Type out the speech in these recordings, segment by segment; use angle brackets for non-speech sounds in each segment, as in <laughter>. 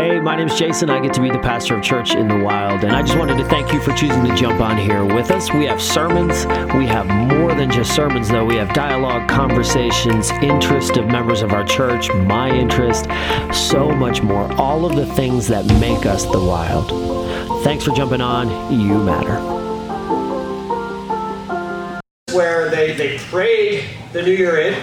Hey, my name is Jason. I get to be the pastor of Church in the Wild, and I just wanted to thank you for choosing to jump on here with us. We have sermons. We have more than just sermons, though. We have dialogue, conversations, interest of members of our church, my interest, so much more. All of the things that make us the Wild. Thanks for jumping on. You matter. Where they, they prayed the new year in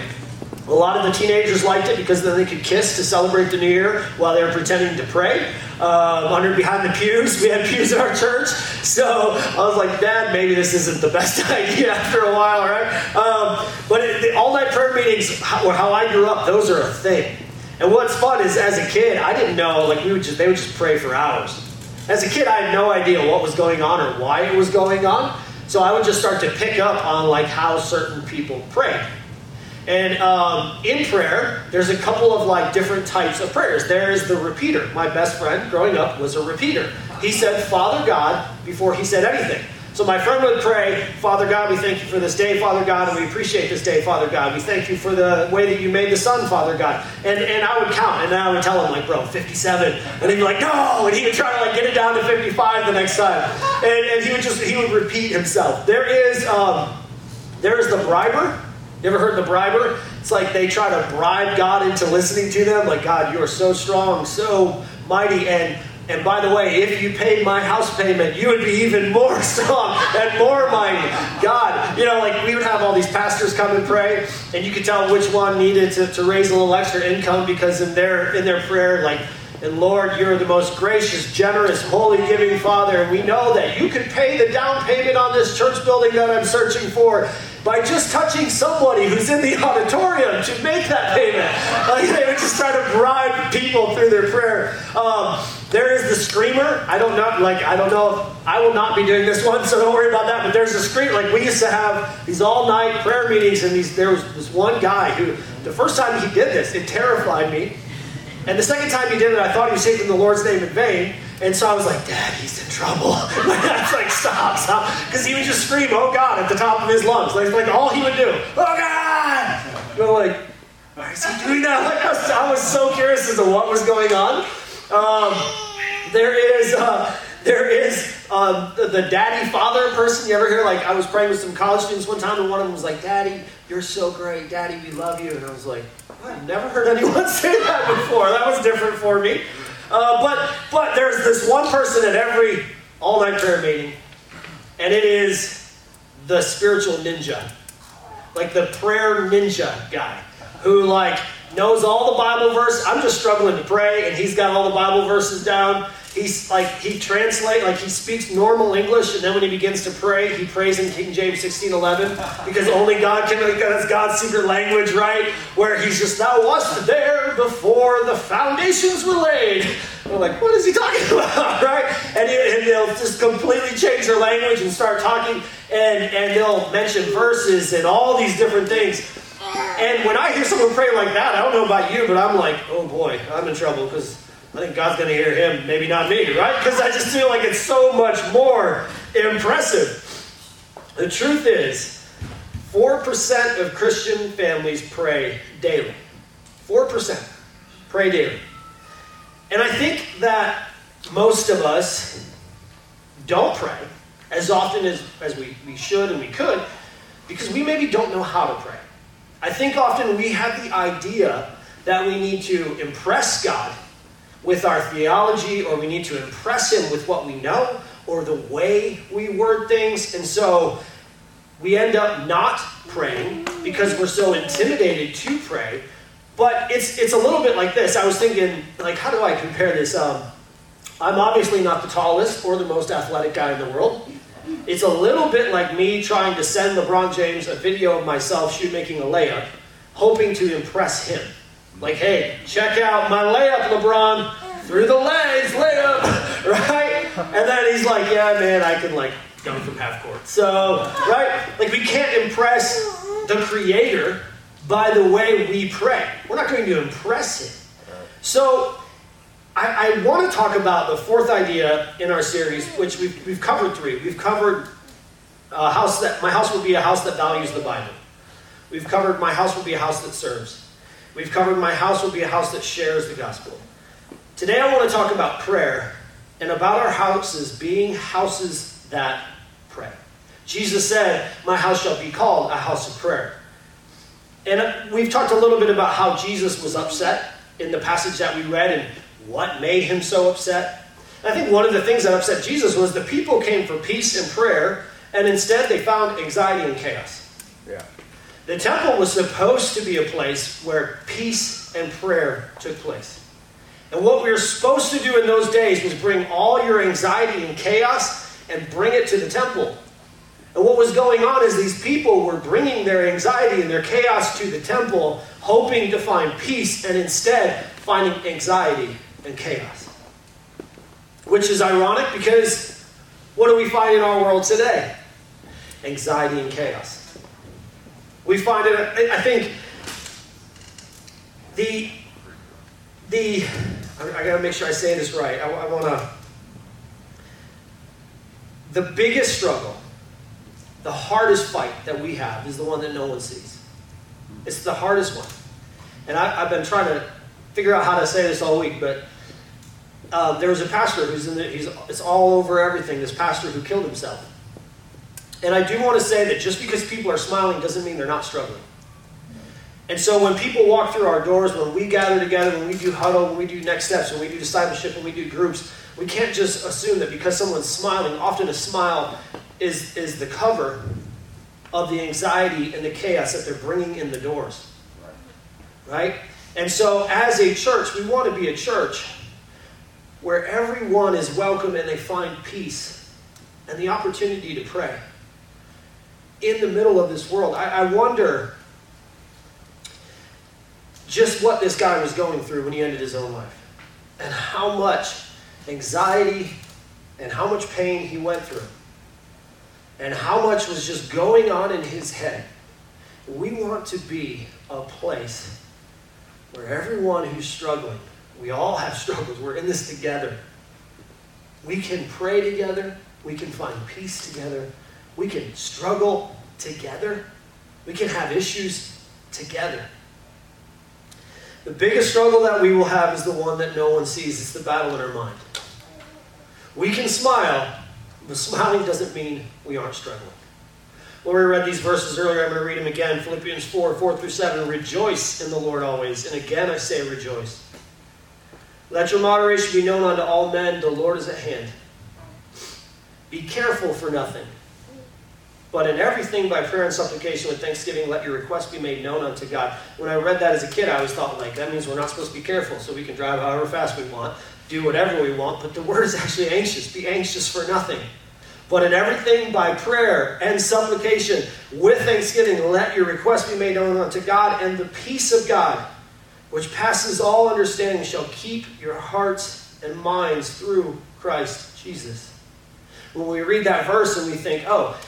a lot of the teenagers liked it because then they could kiss to celebrate the new year while they were pretending to pray. Um, under behind the pews, <laughs> we had pews in our church, so I was like, Dad, maybe this isn't the best <laughs> idea after a while, right? Um, but it, the all-night prayer meetings, how, how I grew up, those are a thing. And what's fun is, as a kid, I didn't know like we would just they would just pray for hours. As a kid, I had no idea what was going on or why it was going on. So I would just start to pick up on like how certain people prayed. And um, in prayer, there's a couple of like different types of prayers. There is the repeater. My best friend growing up was a repeater. He said Father God before he said anything. So my friend would pray, Father God, we thank you for this day, Father God, and we appreciate this day, Father God. We thank you for the way that you made the sun, Father God. And and I would count, and then I would tell him, like, bro, 57. And he'd be like, no! And he would try to like get it down to 55 the next time. And, and he would just he would repeat himself. There is um, there is the briber. You ever heard the briber? It's like they try to bribe God into listening to them. Like, God, you are so strong, so mighty, and and by the way, if you paid my house payment, you would be even more <laughs> strong and more mighty. God, you know, like we would have all these pastors come and pray, and you could tell which one needed to, to raise a little extra income because in their in their prayer, like and Lord, you're the most gracious, generous, holy giving Father. And we know that you can pay the down payment on this church building that I'm searching for by just touching somebody who's in the auditorium to make that payment. Like they would just try to bribe people through their prayer. Um, there is the screamer. I don't know, like I don't know. If, I will not be doing this <laughs> one, so don't worry about that. But there's a scream. Like we used to have these all-night prayer meetings, and these there was this one guy who the first time he did this, it terrified me and the second time he did it, I thought he was taking the Lord's name in vain. And so I was like, Dad, he's in trouble. <laughs> my dad's like, stop, stop. Because he would just scream, oh God, at the top of his lungs. Like, like all he would do, oh God! And I'm like, why is he doing that? <laughs> Like, I was, I was so curious as to what was going on. Um, there is, uh, there is um, the, the, daddy father person. You ever hear, like, I was praying with some college students one time, and one of them was like, Daddy, you're so great. Daddy, we love you. And I was like, I've never heard anyone <laughs> say that before. That was different for me. Uh, but but there's this one person at every all night prayer meeting, and it is the spiritual ninja, like the prayer ninja guy, who like knows all the Bible verse. I'm just struggling to pray, and he's got all the Bible verses down he's like he translate like he speaks normal English, and then when he begins to pray, he prays in King James sixteen eleven because only God can. That's God's secret language, right? Where he's just thou wast there before the foundations were laid. And we're like, what is he talking <laughs> about, right? And, and they'll just completely change their language and start talking, and and they'll mention verses and all these different things. And when I hear someone pray like that, I don't know about you, but I'm like, oh boy, I'm in trouble because I think God's going to hear him, maybe not me, right? Because I just feel like it's so much more impressive. The truth is, 4% of Christian families pray daily. 4% pray daily. And I think that most of us don't pray as often as, as we, we should and we could because we maybe don't know how to pray. I think often we have the idea that we need to impress God with our theology or we need to impress him with what we know or the way we word things. And so we end up not praying because we're so intimidated to pray. But it's, it's a little bit like this. I was thinking, like, how do I compare this? Um, I'm obviously not the tallest or the most athletic guy in the world. It's a little bit like me trying to send LeBron James a video of myself shoot making a layup, hoping to impress him. Like, hey, check out my layup, LeBron. Through the legs, layup, <laughs> right? And then he's like, yeah, man, I can like dunk from half court. So, right? Like, we can't impress the Creator by the way we pray. We're not going to impress Him. So, I, I want to talk about the fourth idea in our series, which we've, we've covered three. We've covered a house that my house will be a house that values the Bible. We've covered my house will be a house that serves. We've covered my house will be a house that shares the gospel. Today I want to talk about prayer and about our houses being houses that pray. Jesus said, My house shall be called a house of prayer. And uh, we've talked a little bit about how Jesus was upset in the passage that we read and what made him so upset. I think one of the things that upset Jesus was the people came for peace and prayer, and instead they found anxiety and chaos. Yeah. The temple was supposed to be a place where peace and prayer took place. And what we were supposed to do in those days was bring all your anxiety and chaos and bring it to the temple. And what was going on is these people were bringing their anxiety and their chaos to the temple, hoping to find peace, and instead finding anxiety and chaos. Which is ironic because what do we find in our world today? Anxiety and chaos. We find it, I think, the, the, I, gotta make sure I say this right. I, I wanna, the biggest struggle, the hardest fight that we have is the one that no one sees. It's the hardest one. And I, have been trying to figure out how to say this all week, but uh, there was a pastor who's in the, he's, it's all over everything, this pastor who killed himself. And I do want to say that just because people are smiling doesn't mean they're not struggling. And so when people walk through our doors, when we gather together, when we do huddle, when we do next steps, when we do discipleship, when we do groups, we can't just assume that because someone's smiling, often a smile is, is the cover of the anxiety and the chaos that they're bringing in the doors. Right? And so as a church, we want to be a church where everyone is welcome and they find peace and the opportunity to pray in the middle of this world. I, I wonder just what this guy was going through when he ended his own life and how much anxiety and how much pain he went through and how much was just going on in his head. We want to be a place where everyone who's struggling, we all have <laughs> struggles, we're in this together. We can pray together, we can find peace together, we can struggle together, we can have issues together. The biggest struggle that we will have is the one that no one sees. It's the battle in our mind. We can smile, but smiling doesn't mean we aren't struggling. We read these verses earlier. I'm going to read them again. Philippians 4 4 through 7. Rejoice in the Lord always. And again, I say rejoice. Let your moderation be known unto all men. The Lord is at hand. Be careful for nothing. But in everything, by prayer and supplication with thanksgiving, let your request be made known unto God. When I read that as a kid, I always thought, like, that means we're not supposed to be careful, so we can drive however fast we want, do whatever we want. But the word is actually anxious. Be anxious for nothing. But in everything, by prayer and supplication with thanksgiving, let your request be made known unto God, and the peace of God, which passes all understanding, shall keep your hearts and minds through Christ Jesus. When we read that verse and we think, oh,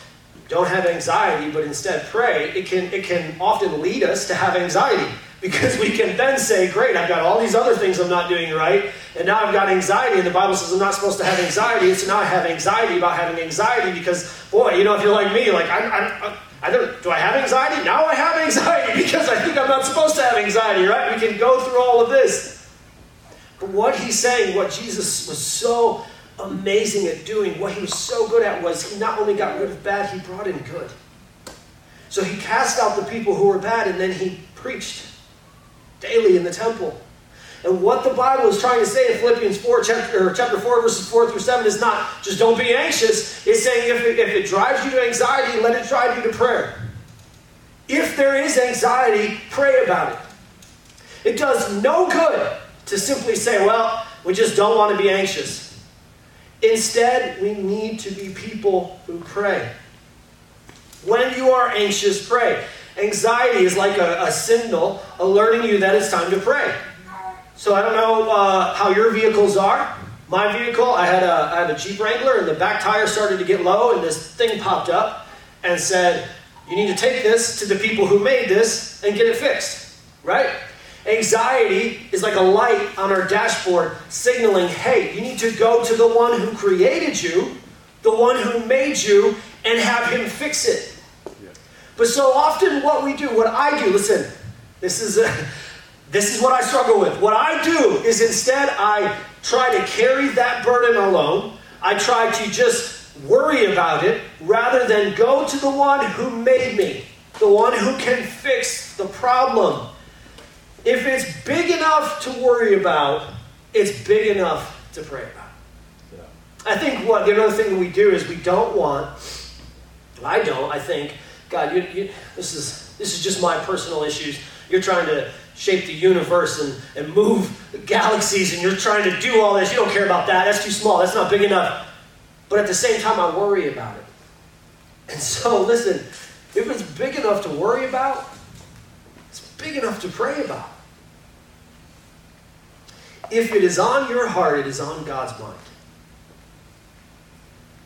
don't have anxiety, but instead pray, it can, it can often lead us to have anxiety. Because we can then say, Great, I've got all these other things I'm not doing right, and now I've got anxiety, and the Bible says I'm not supposed to have anxiety. So now I have anxiety about having anxiety because, boy, you know, if you're like me, like, I, I, I don't, do I have anxiety? Now I have anxiety <laughs> because I think I'm not supposed to have anxiety, right? We can go through all of this. But what he's saying, what Jesus was so amazing at doing, what he was so good at was he not only got rid of bad, he brought in good. So he cast out the people who were bad and then he preached daily in the temple. And what the Bible is trying to say in Philippians 4, chapter, chapter 4, verses 4 through 7 is not just don't be anxious. It's saying if it, if it drives you to anxiety, let it drive you to prayer. If there is anxiety, pray about it. It does no good to simply say, well, we just don't want to be anxious. Instead, we need to be people who pray. When you are anxious, pray. Anxiety is like a, a signal alerting you that it's time to pray. So I don't know uh, how your vehicles are. My vehicle, I had, a, I had a Jeep Wrangler, and the back tire started to get low, and this thing popped up and said, You need to take this to the people who made this and get it fixed. Right? Anxiety is like a light on our dashboard signaling, hey, you need to go to the one who created you, the one who made you, and have him fix it. But so often, what we do, what I do, listen, this is a, <laughs> This is what I struggle with. What I do is instead I try to carry that burden alone. I try to just worry about it rather than go to the one who made me, the one who can fix the problem. If it's big enough to worry about, it's big enough to pray about. I think what the other thing we do is we don't want. I don't. I think God, you, you, this is this is just my personal issues. You're trying to shape the universe and, and move the galaxies, and you're trying to do all this. You don't care about that. That's too small. That's not big enough. But at the same time, I worry about it. And so, listen, if it's big enough to worry about, big enough to pray about. If it is on your heart, it is on God's mind.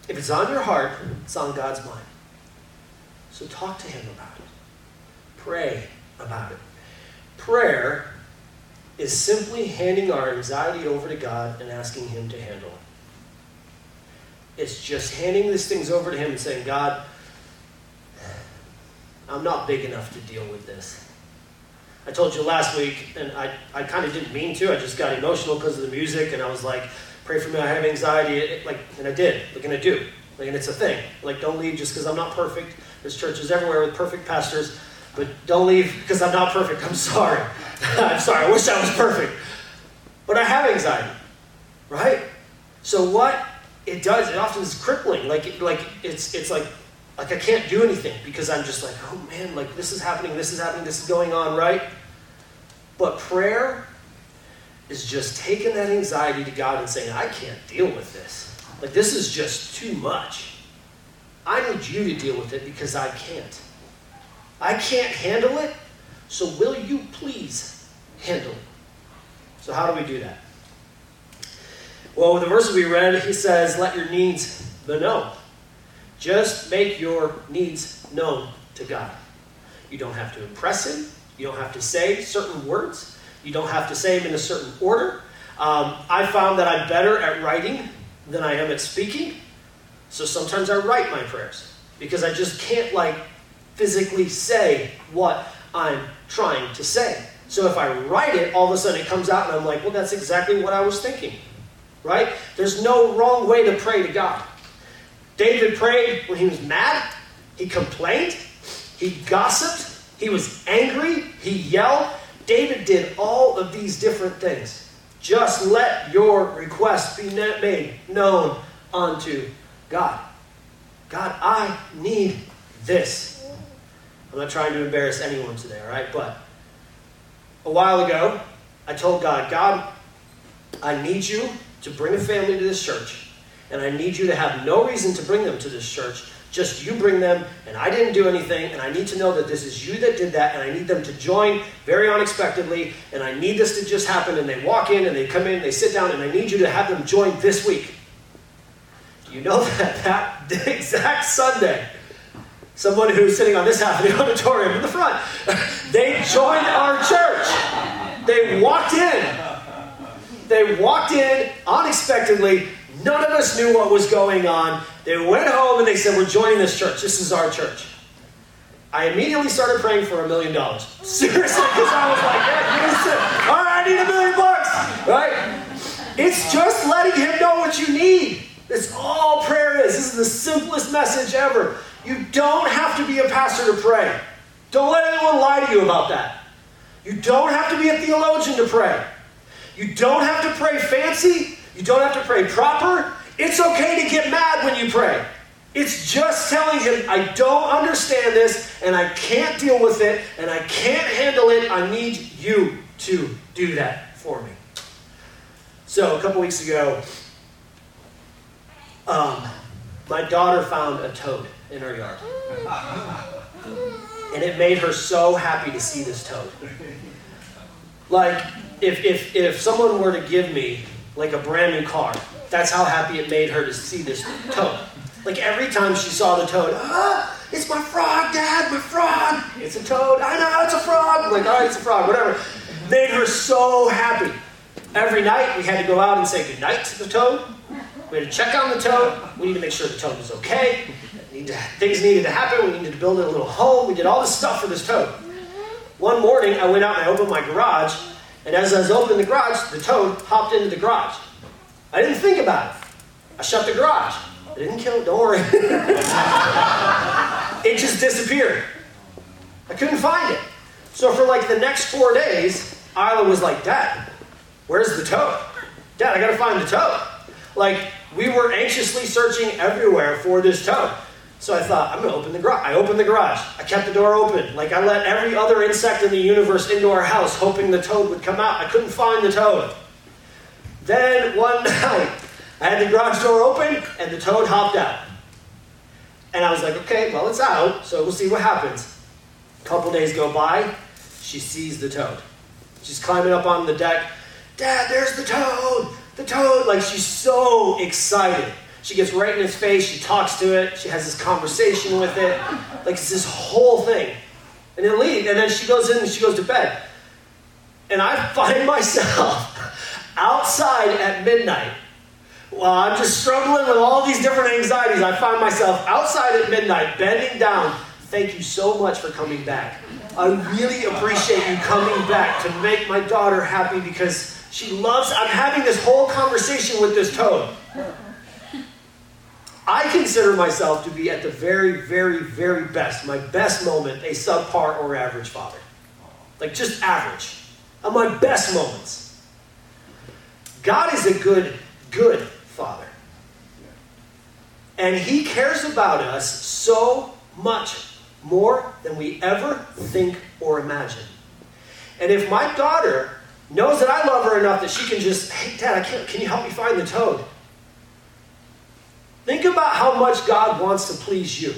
If it's on your heart, it's on God's mind. So talk to Him about it. Pray about it. Prayer is simply handing our anxiety over to God and asking Him to handle it. It's just handing these things over to Him and saying, God, I'm not big enough to deal with this. I told you last week, and I, I kind of didn't mean to. I just got emotional because of the music, and I was like, pray for me. I have anxiety. Like, and I did. Like, and I do. Like, and it's a thing. Like, don't leave just because I'm not perfect. There's churches everywhere with perfect pastors, but don't leave because I'm not perfect. I'm sorry. <laughs> I'm sorry. I wish I was perfect. But I have anxiety, right? So what it does, it often is crippling. Like, like it's it's like like I can't do anything because I'm just like, oh man, like this is happening, this is happening, this is going on, right? But prayer is just taking that anxiety to God and saying, I can't deal with this. Like, this is just too much. I need you to deal with it because I can't. I can't handle it, so will you please handle it? So, how do we do that? Well, with the verse we read, he says, Let your needs be known. Just make your needs known to God. You don't have to impress Him, you don't have to say certain words. You don't have to say them in a certain order. Um, I found that I'm better at writing than I am at speaking. So sometimes I write my prayers because I just can't like physically say what I'm trying to say. So if I write it, all of a sudden it comes out and I'm like, well, that's exactly what I was thinking. Right? There's no wrong way to pray to God. David prayed when he was mad, he complained, he gossiped, he was angry, he yelled, David did all of these different things. Just let your request be made known unto God. God, I need this. I'm not trying to embarrass anyone today, all right? But a while ago, I told God, God, I need you to bring a family to this church, and I need you to have no reason to bring them to this church just you bring them, and I didn't do anything, and I need to know that this is you that did that, and I need them to join very unexpectedly, and I need this to just happen. And they walk in, and they come in, they sit down, and I need you to have them join this week. You know <laughs> that that <laughs> exact Sunday, someone who's sitting on this half of the <laughs> auditorium in the front, they joined our church. They walked in. They walked in unexpectedly. None of us knew what was going on. They went home and they said, We're joining this church. This is our church. I immediately started praying for a million dollars. <laughs> Seriously, because I was like, yeah, all right, I need a million bucks, right? It's just letting him know what you need. That's all prayer is. This is the simplest message ever. You don't have to be a pastor to pray. Don't let anyone lie to you about that. You don't have to be a theologian to pray. You don't have to pray fancy. You don't have to pray proper. It's okay to get mad when you pray. It's just telling him, I don't understand this, and I can't deal with it, and I can't handle it. I need you to do that for me. So, a couple weeks ago, um, my daughter found a toad in her yard. And it made her so happy to see this toad. Like, if, if, if someone were to give me like a brand new car. That's how happy it made her to see this toad. Like every time she saw the toad, ah, it's my frog, Dad, my frog. It's a toad. I know it's a frog. Like, all right, it's a frog, whatever. Made her so happy. Every night we had to go out and say goodnight to the toad. We had to check on the toad. We need to make sure the toad was okay. Need to, things needed to happen. We needed to build a little home. We did all this stuff for this toad. One morning I went out and I opened my garage And as I was opening the garage, the toad hopped into the garage. I didn't think about it. I shut the garage. I didn't kill it, don't worry. <laughs> it just disappeared. I couldn't find it. So for like the next four days, Isla was like, Dad, where's the toad? Dad, I gotta find the toad. Like, we were anxiously searching everywhere for this toad. So I thought, I'm gonna open the garage. I opened the garage. I kept the door open. Like I let every other insect in the universe into our house, hoping the toad would come out. I couldn't find the toad. Then one <laughs> night, I had the garage door open and the toad hopped out. And I was like, okay, well, it's out, so we'll see what happens. A couple days go by, she sees the toad. She's climbing up on the deck. Dad, there's the toad! The toad! Like she's so excited. She gets right in his face, she talks to it, she has this conversation with it. Like it's this whole thing. And then leave, and then she goes in and she goes to bed. And I find <laughs> myself outside at midnight while I'm just struggling with all these different anxieties. I find myself outside at midnight, bending down. Thank you so much for coming back. I really appreciate you coming back to make my daughter happy because she loves. I'm having this whole conversation with this toad. I consider myself to be at the very, very, very best, my best moment, a subpar or average father. Like just average. At my best moments. God is a good, good father. And he cares about us so much more than we ever think or imagine. And if my daughter knows that I love her enough that she can just, hey, Dad, I can't, can you help me find the toad? Think about how much God wants to please you.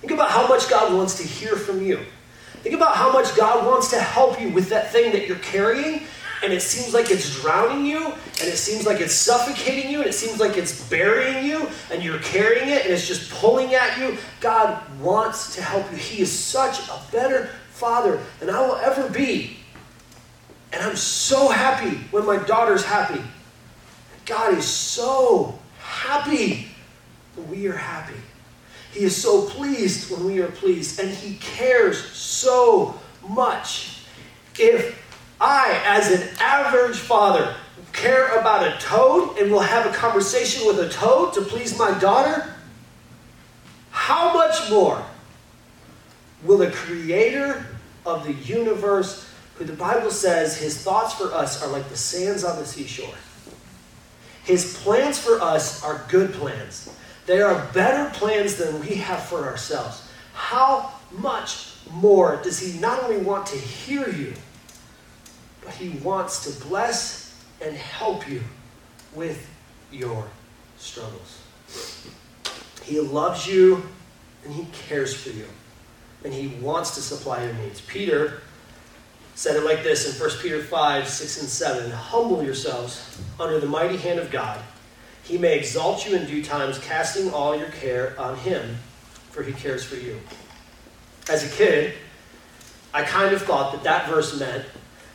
Think about how much God wants to hear from you. Think about how much God wants to help you with that thing that you're carrying, and it seems like it's drowning you, and it seems like it's suffocating you, and it seems like it's burying you, and you're carrying it, and it's just pulling at you. God wants to help you. He is such a better father than I will ever be. And I'm so happy when my daughter's happy. God is so happy when we are happy. He is so pleased when we are pleased, and He cares so much. If I, as an average father, care about a toad and will have a conversation with a toad to please my daughter, how much more will the creator of the universe, who the Bible says his thoughts for us are like the sands on the seashore? His plans for us are good plans. They are better plans than we have for ourselves. How much more does He not only want to hear you, but He wants to bless and help you with your struggles? He loves you and He cares for you, and He wants to supply your needs. Peter said it like this in 1 Peter 5 6 and 7 Humble yourselves under the mighty hand of God. He may exalt you in due times, casting all your care on Him, for He cares for you. As a kid, I kind of thought that that verse meant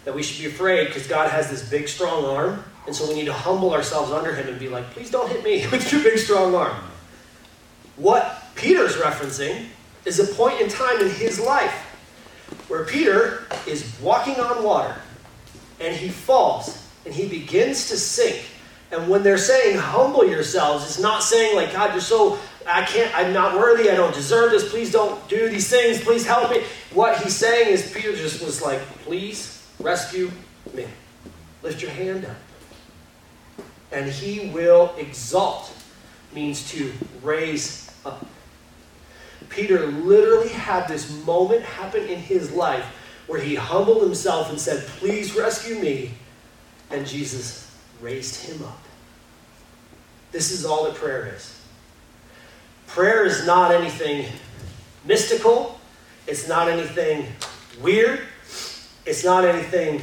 that we should be afraid because God has this big, strong arm, and so we need to humble ourselves under Him and be like, please don't hit me <laughs> with your big, strong arm. What Peter's referencing is a point in time in his life where Peter is walking on water and he falls and he begins to sink. And when they're saying humble yourselves, it's not saying like, God, you're so, I can't, I'm not worthy, I don't deserve this, please don't do these things, please help me. What he's saying is Peter just was like, please rescue me. Lift your hand up. And he will exalt, means to raise up. Peter literally had this moment happen in his life where he humbled himself and said, Please rescue me. And Jesus raised him up. This is all that prayer is. Prayer is not anything mystical, it's not anything weird, it's not anything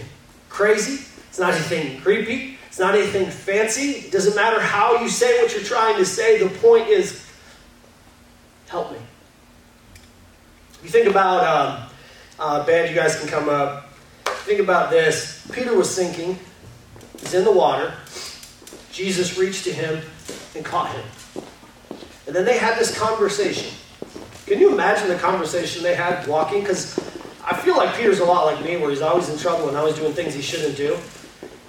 crazy, it's not anything creepy, it's not anything fancy. It doesn't matter how you say what you're trying to say, the point is help me. You think about, um, uh, band, you guys can come up. Think about this. Peter was sinking, he's in the water. Jesus reached to him and caught him. And then they had this conversation. Can you imagine the conversation they had walking? Because I feel like Peter's a lot like me, where he's always in trouble and always doing things he shouldn't do.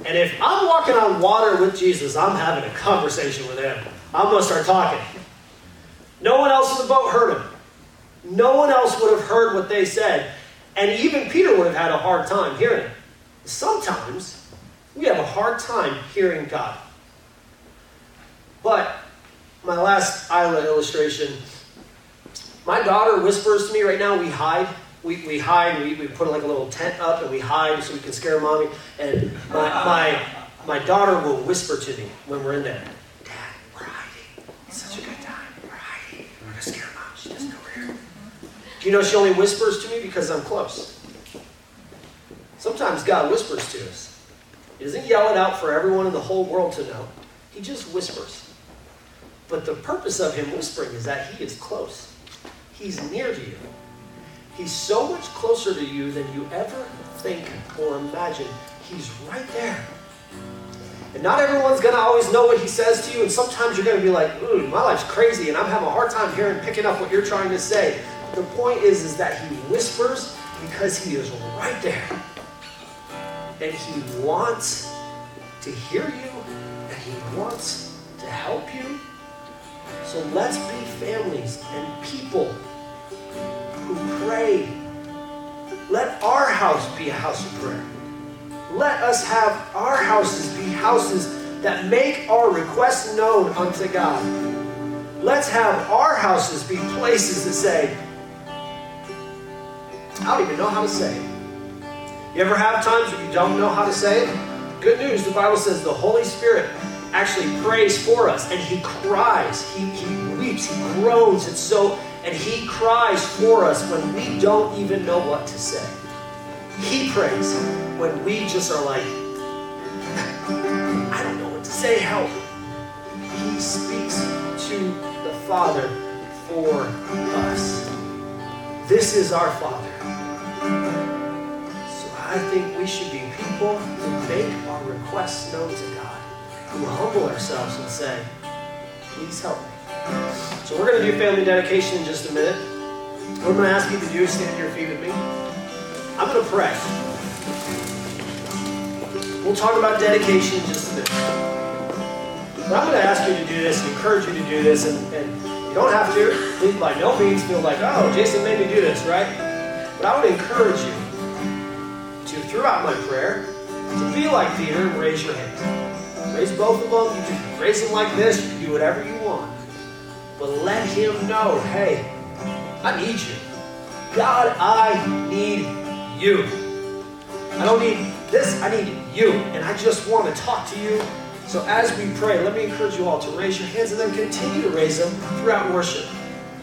And if I'm walking on water with Jesus, I'm having a conversation with him. I'm going to start talking. No one else in the boat heard him. No one else would have heard what they said. And even Peter would have had a hard time hearing it. Sometimes we have a hard time hearing God. But my last Isla illustration, my daughter whispers to me right now, we hide. We, we hide, we, we put like a little tent up and we hide so we can scare mommy. And my, my, my daughter will whisper to me when we're in there, Dad, we're hiding. It's such a good time. We're hiding. We're going to scare mom. She doesn't know we're here. Do you know she only whispers to me because I'm close? Sometimes God whispers to us. He doesn't yell it out for everyone in the whole world to know. He just whispers. But the purpose of him whispering is that he is close. He's near to you. He's so much closer to you than you ever think or imagine. He's right there. And not everyone's going to always know what he says to you, and sometimes you're going to be like, ooh, my life's crazy, and I'm having a hard time hearing, picking up what you're trying to say. The point is, is that he whispers because he is right there. And he wants to hear you, and he wants to help you. So let's be families and people who pray. Let our house be a house of prayer. Let us have our houses be houses that make our requests known unto God. Let's have our houses be places that say, I don't even know how to say it. You ever have times where you don't know how to say it? Good news, the Bible says the Holy Spirit actually prays for us and he cries, he, he weeps, he groans. and so and He cries for us when we don't even know what to say. He prays when we just are like, I don't know what to say, help. He speaks to the Father for us. This is our Father. So I think we should be people who make our requests known to God, who humble ourselves and say, please help me. So we're going to do family dedication in just a minute. What I'm going to ask you to do is stand to your feet with me. I'm going to pray. We'll talk about dedication in just a minute. But I'm going to ask you to do this and encourage you to do this. And, and you don't have to. Please, by no means, feel like, oh, Jason made me do this, right? But I would encourage you to, throughout my prayer, to be like Peter and raise your hands. Raise both of them. You can raise them like this. You can do whatever you want. But let him know, hey, I need you. God, I need you. I don't need this, I need you. And I just want to talk to you. So as we pray, let me encourage you all to raise your hands and then continue to raise them throughout worship.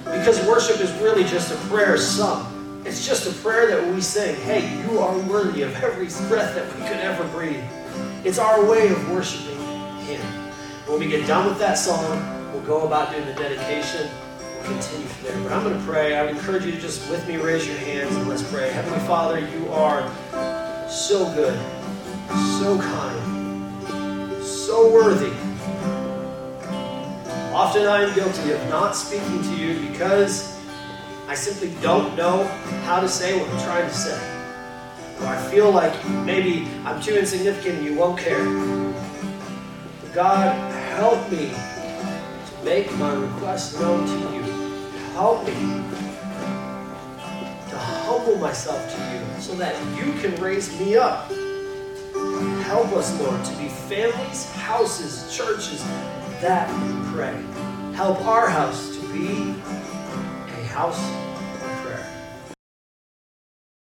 Because worship is really just a prayer sung. It's just a prayer that we sing, hey, you are worthy of every breath that we could ever breathe. It's our way of worshiping Him. When we get done with that song, We'll go about doing the dedication. We'll continue from there. But I'm going to pray. I would encourage you to just with me raise your hands and let's pray. Heavenly Father, you are so good, so kind, so worthy. Often I am guilty of not speaking to you because I simply don't know how to say what I'm trying to say. Or I feel like maybe I'm too insignificant and you won't care. God, help me to make my request known to you. Help me to humble myself to you so that you can raise me up. Help us, Lord, to be families, houses, churches that pray. Help our house to be house